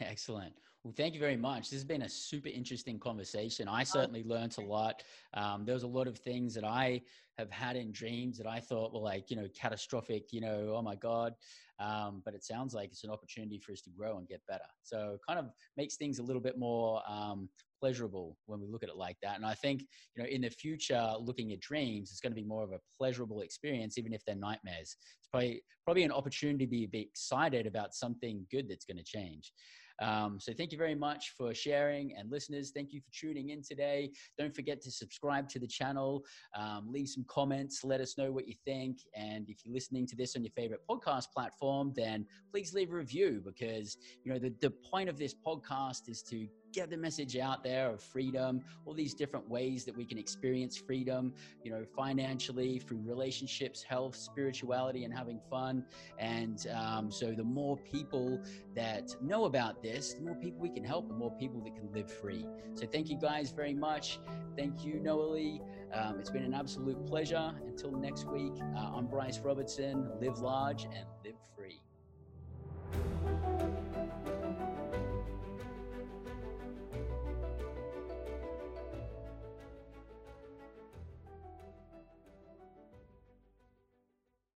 Excellent. Well, thank you very much. This has been a super interesting conversation. I certainly learned a lot. Um, there was a lot of things that I have had in dreams that I thought were like, you know, catastrophic, you know, oh my God. Um, but it sounds like it's an opportunity for us to grow and get better. So kind of makes things a little bit more um, pleasurable when we look at it like that. And I think, you know, in the future, looking at dreams, it's going to be more of a pleasurable experience, even if they're nightmares. It's probably probably an opportunity to be, be excited about something good that's going to change. Um, so thank you very much for sharing and listeners. Thank you for tuning in today. Don't forget to subscribe to the channel, um, leave some comments, let us know what you think. And if you're listening to this on your favorite podcast platform, then please leave a review because, you know, the, the point of this podcast is to get the message out there of freedom, all these different ways that we can experience freedom, you know, financially, through relationships, health, spirituality, and having fun. And um, so the more people that know about this, the more people we can help, the more people that can live free. So thank you guys very much. Thank you, Noelle. Um, it's been an absolute pleasure. Until next week, uh, I'm Bryce Robertson. Live large and live free.